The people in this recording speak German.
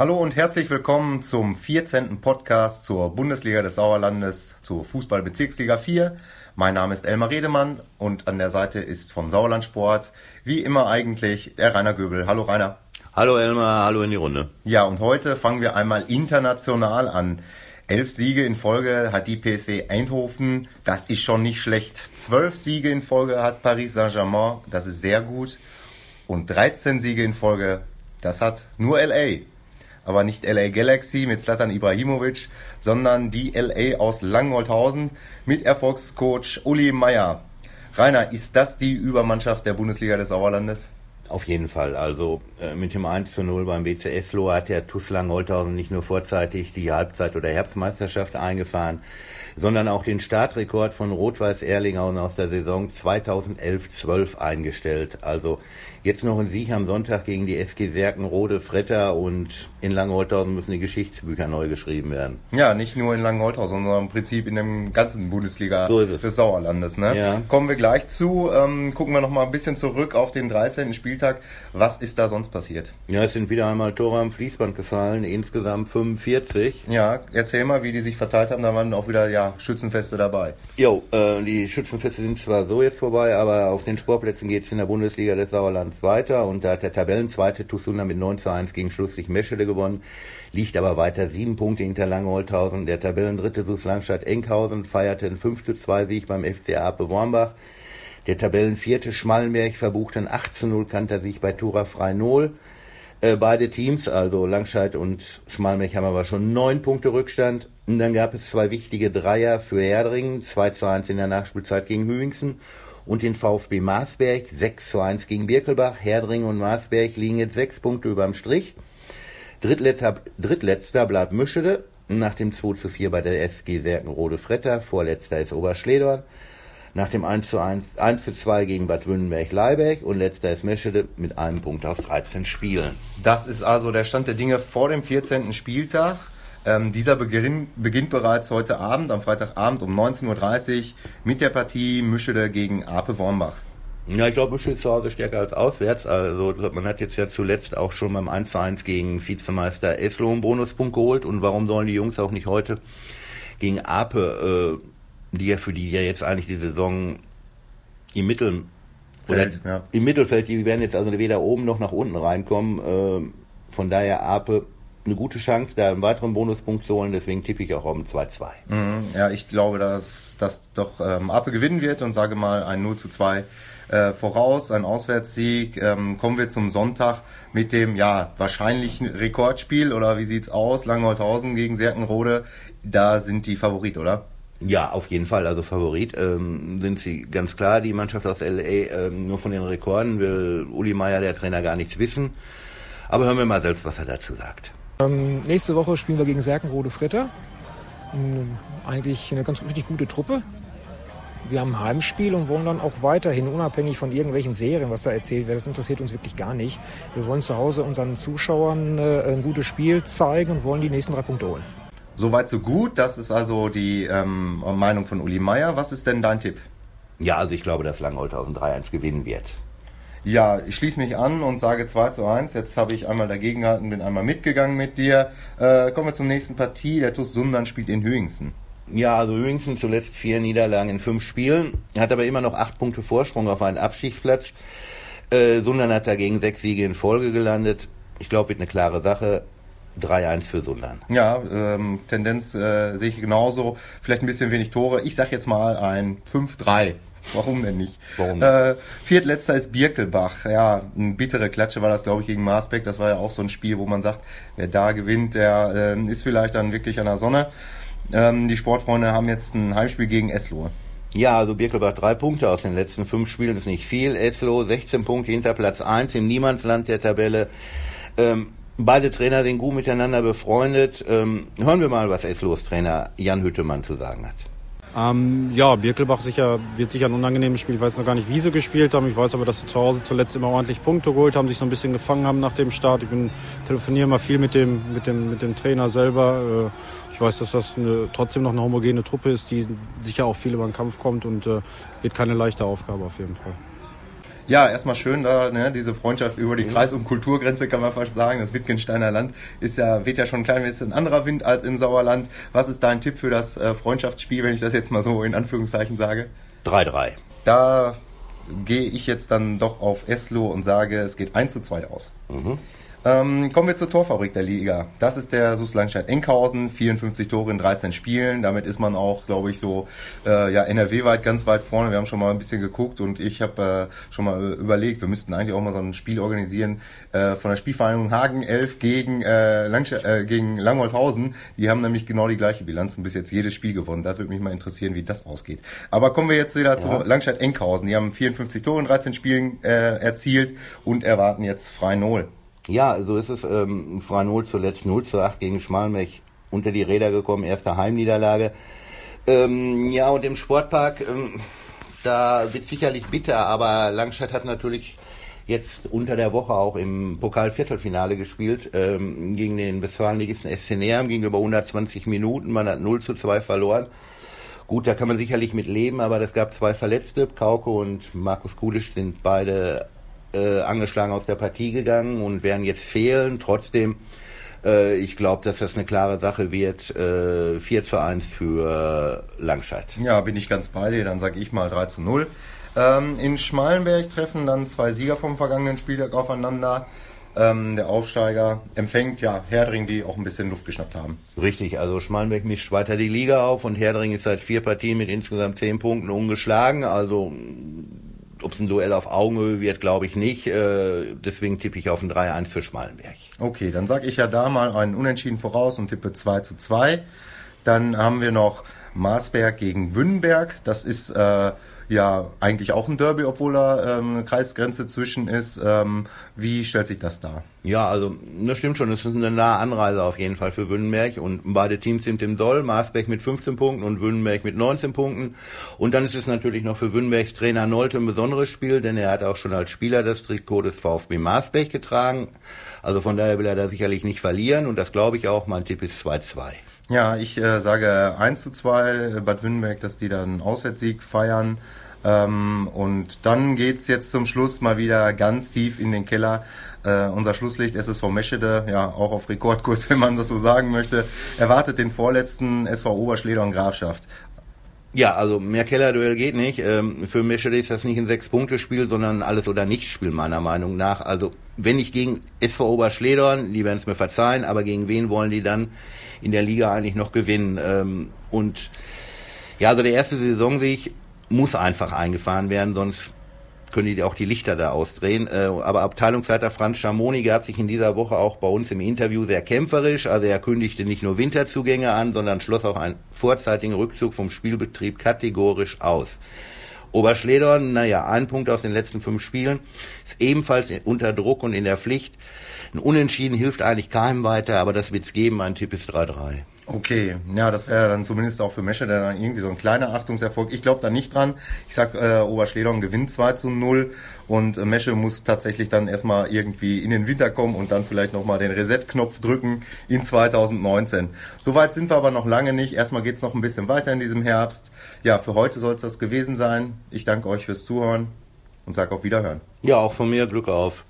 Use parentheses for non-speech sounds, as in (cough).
Hallo und herzlich willkommen zum 14. Podcast zur Bundesliga des Sauerlandes, zur Fußball-Bezirksliga 4. Mein Name ist Elmar Redemann und an der Seite ist vom Sauerlandsport, wie immer eigentlich, der Rainer Göbel. Hallo Rainer. Hallo Elmar, hallo in die Runde. Ja, und heute fangen wir einmal international an. Elf Siege in Folge hat die PSW Eindhoven. Das ist schon nicht schlecht. Zwölf Siege in Folge hat Paris Saint-Germain. Das ist sehr gut. Und 13 Siege in Folge, das hat nur LA aber nicht LA Galaxy mit Zlatan Ibrahimovic, sondern die LA aus Langenholthausen mit Erfolgscoach Uli Meyer. Rainer, ist das die Übermannschaft der Bundesliga des Sauerlandes? Auf jeden Fall. Also äh, mit dem 1 zu 0 beim BCS Lohr hat der TuS Langenholthausen nicht nur vorzeitig die Halbzeit- oder Herbstmeisterschaft eingefahren, sondern auch den Startrekord von Rot-Weiß Erlinghausen aus der Saison 2011-12 eingestellt. Also jetzt noch ein Sieg am Sonntag gegen die SG Serkenrode, Fretter und in Langenholthausen müssen die Geschichtsbücher neu geschrieben werden. Ja, nicht nur in Langenholthausen, sondern im Prinzip in dem ganzen Bundesliga so des Sauerlandes. Ne? Ja. Kommen wir gleich zu. Ähm, gucken wir noch mal ein bisschen zurück auf den 13. Spieltag. Was ist da sonst passiert? Ja, es sind wieder einmal Tore am Fließband gefallen, insgesamt 45. Ja, erzähl mal, wie die sich verteilt haben. Da waren auch wieder ja Schützenfeste dabei. Jo, äh, die Schützenfeste sind zwar so jetzt vorbei, aber auf den Sportplätzen geht es in der Bundesliga des Sauerlands weiter und da hat der Tabellenzweite Tusunda mit 9 zu 1 gegen Schlusslich Meschede gewonnen, liegt aber weiter sieben Punkte hinter Langeholthausen. Der Tabellendritte Sus Langstadt Enkhausen feierte einen 5 zu 2 Sieg beim FCA Ape Wormbach. Der Tabellenvierte Schmallenberg verbuchte einen 8 zu 0 Kantersieg bei Tura Freinol. Äh, beide Teams, also Langscheid und Schmalmech, haben aber schon neun Punkte Rückstand. Und dann gab es zwei wichtige Dreier für Herdringen, 2 zu 1 in der Nachspielzeit gegen Hüingsen und den VfB Maasberg, 6 zu 1 gegen Birkelbach. Herdringen und Maasberg liegen jetzt sechs Punkte überm Strich. Drittletzter, Drittletzter bleibt Mischede nach dem 2 zu 4 bei der SG Serkenrode Fretter. Vorletzter ist Oberschledorn nach dem 1 zu 1, 1 zu 2 gegen Bad Wünnenberg-Leibeck und letzter ist Meschede mit einem Punkt aus 13 Spielen. Das ist also der Stand der Dinge vor dem 14. Spieltag. Ähm, dieser beginn, beginnt bereits heute Abend, am Freitagabend um 19.30 Uhr mit der Partie Mischede gegen Ape Wormbach. Ja, ich glaube, Mischede ist zu Hause stärker als auswärts. Also man hat jetzt ja zuletzt auch schon beim 1 zu 1 gegen Vizemeister Eslo einen Bonuspunkt geholt. Und warum sollen die Jungs auch nicht heute gegen Ape äh, die ja für die ja jetzt eigentlich die Saison im Mittel Feld, ja. im Mittelfeld, die werden jetzt also weder oben noch nach unten reinkommen. Äh, von daher Ape eine gute Chance, da einen weiteren Bonuspunkt zu holen. Deswegen tippe ich auch um 2-2. Mhm, ja, ich glaube, dass das doch ähm, Ape gewinnen wird und sage mal ein 0 zu 2 äh, voraus, ein Auswärtssieg. Ähm, kommen wir zum Sonntag mit dem ja wahrscheinlichen Rekordspiel oder wie sieht's aus? Langholthausen gegen Serkenrode. Da sind die Favorit, oder? Ja, auf jeden Fall. Also Favorit ähm, sind sie ganz klar. Die Mannschaft aus LA, ähm, nur von den Rekorden will Uli Meier, der Trainer, gar nichts wissen. Aber hören wir mal selbst, was er dazu sagt. Ähm, nächste Woche spielen wir gegen Serkenrode Fritter. Ähm, eigentlich eine ganz richtig gute Truppe. Wir haben ein Heimspiel und wollen dann auch weiterhin, unabhängig von irgendwelchen Serien, was da erzählt wird, das interessiert uns wirklich gar nicht. Wir wollen zu Hause unseren Zuschauern äh, ein gutes Spiel zeigen und wollen die nächsten drei Punkte holen. Soweit so gut. Das ist also die ähm, Meinung von Uli Meier. Was ist denn dein Tipp? Ja, also ich glaube, dass Langholthausen 3-1 gewinnen wird. Ja, ich schließe mich an und sage 2 zu 1. Jetzt habe ich einmal dagegen gehalten, bin einmal mitgegangen mit dir. Äh, kommen wir zur nächsten Partie. Der TuS Sundern spielt in Hüingsen. Ja, also Hüingsen zuletzt vier Niederlagen in fünf Spielen, hat aber immer noch acht Punkte Vorsprung auf einen Abstiegsplatz. Äh, Sundern hat dagegen sechs Siege in Folge gelandet. Ich glaube, wird eine klare Sache. 3-1 für Sundern. Ja, ähm, Tendenz äh, sehe ich genauso. Vielleicht ein bisschen wenig Tore. Ich sag jetzt mal ein 5-3. Warum denn nicht? Warum Äh, Viertletzter ist Birkelbach. Ja, eine bittere Klatsche war das, glaube ich, gegen Marsbeck. Das war ja auch so ein Spiel, wo man sagt, wer da gewinnt, der äh, ist vielleicht dann wirklich an der Sonne. Ähm, die Sportfreunde haben jetzt ein Heimspiel gegen Eslohe. Ja, also Birkelbach drei Punkte aus den letzten fünf Spielen ist nicht viel. Eslo 16 Punkte hinter Platz 1 im Niemandsland der Tabelle. Ähm, Beide Trainer sind gut miteinander befreundet. Ähm, hören wir mal, was Eslos Trainer Jan Hüttemann zu sagen hat. Ähm, ja, Birkelbach sicher, wird sicher ein unangenehmes Spiel. Ich weiß noch gar nicht, wie sie gespielt haben. Ich weiß aber, dass sie zu Hause zuletzt immer ordentlich Punkte geholt haben, sich so ein bisschen gefangen haben nach dem Start. Ich bin, telefoniere immer viel mit dem, mit dem, mit dem Trainer selber. Äh, ich weiß, dass das eine, trotzdem noch eine homogene Truppe ist, die sicher auch viel über den Kampf kommt und äh, wird keine leichte Aufgabe auf jeden Fall. Ja, erstmal schön da, ne, diese Freundschaft über die Kreis- und Kulturgrenze kann man fast sagen. Das Wittgensteiner Land ist ja, weht ja schon ein klein bisschen anderer Wind als im Sauerland. Was ist dein Tipp für das äh, Freundschaftsspiel, wenn ich das jetzt mal so in Anführungszeichen sage? 3-3. Da gehe ich jetzt dann doch auf Eslo und sage, es geht 1 zu 2 aus. Mhm. Ähm, kommen wir zur Torfabrik der Liga. Das ist der SuS Langstadt Enkhausen, 54 Tore in 13 Spielen. Damit ist man auch, glaube ich, so äh, ja NRW-weit ganz weit vorne. Wir haben schon mal ein bisschen geguckt und ich habe äh, schon mal überlegt, wir müssten eigentlich auch mal so ein Spiel organisieren äh, von der Spielvereinigung Hagen 11 gegen, äh, Langstadt, äh, gegen Langholthausen. Die haben nämlich genau die gleiche Bilanz und bis jetzt jedes Spiel gewonnen. Da würde mich mal interessieren, wie das ausgeht. Aber kommen wir jetzt wieder zu Langstadt Enkhausen. Die haben 54 Tore in 13 Spielen äh, erzielt und erwarten jetzt frei Null. Ja, so ist es. Ähm, Frau 0 zuletzt 0 zu 8 gegen Schmalmech unter die Räder gekommen, erste Heimniederlage. Ähm, ja, und im Sportpark, ähm, da wird sicherlich bitter, aber Langstadt hat natürlich jetzt unter der Woche auch im Pokal-Viertelfinale gespielt ähm, gegen den Westfalenligisten SC Neheim, ging über 120 Minuten, man hat 0 zu 2 verloren. Gut, da kann man sicherlich mit leben, aber es gab zwei Verletzte. Kauke und Markus Kudisch sind beide äh, angeschlagen aus der Partie gegangen und werden jetzt fehlen. Trotzdem, äh, ich glaube, dass das eine klare Sache wird. Äh, 4 zu 1 für Langscheid. Ja, bin ich ganz bei dir. Dann sage ich mal 3 zu 0. Ähm, in Schmalenberg treffen dann zwei Sieger vom vergangenen Spieltag aufeinander. Ähm, der Aufsteiger empfängt ja Herdring, die auch ein bisschen Luft geschnappt haben. Richtig, also Schmalenberg mischt weiter die Liga auf und Herdring ist seit vier Partien mit insgesamt zehn Punkten ungeschlagen. Also ob es ein Duell auf Augenhöhe wird, glaube ich nicht. Äh, deswegen tippe ich auf ein 3-1 für Schmalenberg. Okay, dann sage ich ja da mal einen Unentschieden voraus und tippe 2 zu 2. Dann haben wir noch Marsberg gegen Wünnberg. Das ist äh, ja eigentlich auch ein Derby, obwohl da ähm, eine Kreisgrenze zwischen ist. Ähm, wie stellt sich das dar? Ja, also das stimmt schon. Es ist eine nahe Anreise auf jeden Fall für Wünnenberg. Und beide Teams sind im Soll. Marsberg mit 15 Punkten und Wünnenberg mit 19 Punkten. Und dann ist es natürlich noch für Wünnenbergs Trainer Nolte ein besonderes Spiel, denn er hat auch schon als Spieler das Trikot des VfB Marsberg getragen. Also von daher will er da sicherlich nicht verlieren. Und das glaube ich auch. Mein Tipp ist 2-2. Ja, ich äh, sage 1 zu 2 Bad Wünnenberg, dass die dann einen Auswärtssieg feiern. Ähm, und dann geht's jetzt zum Schluss mal wieder ganz tief in den Keller. Äh, unser Schlusslicht SSV Meschede, ja auch auf Rekordkurs, (laughs) wenn man das so sagen möchte, erwartet den vorletzten SV Oberschleder und Grafschaft. Ja, also mehr Kellerduell geht nicht. Ähm, für Meschede ist das nicht ein Sechs-Punkte-Spiel, sondern alles oder nichts Spiel meiner Meinung nach. Also wenn ich gegen SV Oberschledern, die werden es mir verzeihen, aber gegen wen wollen die dann in der Liga eigentlich noch gewinnen? Ähm, und ja, also der erste Saisonsieg muss einfach eingefahren werden, sonst können die auch die Lichter da ausdrehen. Äh, aber Abteilungsleiter Franz Schamoni gab sich in dieser Woche auch bei uns im Interview sehr kämpferisch. Also er kündigte nicht nur Winterzugänge an, sondern schloss auch einen vorzeitigen Rückzug vom Spielbetrieb kategorisch aus. Oberschledorn, naja, ein Punkt aus den letzten fünf Spielen, ist ebenfalls unter Druck und in der Pflicht. Ein Unentschieden hilft eigentlich keinem weiter, aber das wird's geben. Mein Tipp ist 3-3. Okay, ja, das wäre dann zumindest auch für Mesche dann irgendwie so ein kleiner Achtungserfolg. Ich glaube da nicht dran. Ich sag, äh, Oberschledern gewinnt 2 zu 0 und äh, Mesche muss tatsächlich dann erstmal irgendwie in den Winter kommen und dann vielleicht nochmal den Reset-Knopf drücken in 2019. Soweit sind wir aber noch lange nicht. Erstmal geht's noch ein bisschen weiter in diesem Herbst. Ja, für heute soll es das gewesen sein. Ich danke euch fürs Zuhören und sage auf Wiederhören. Ja, auch von mir Glück auf.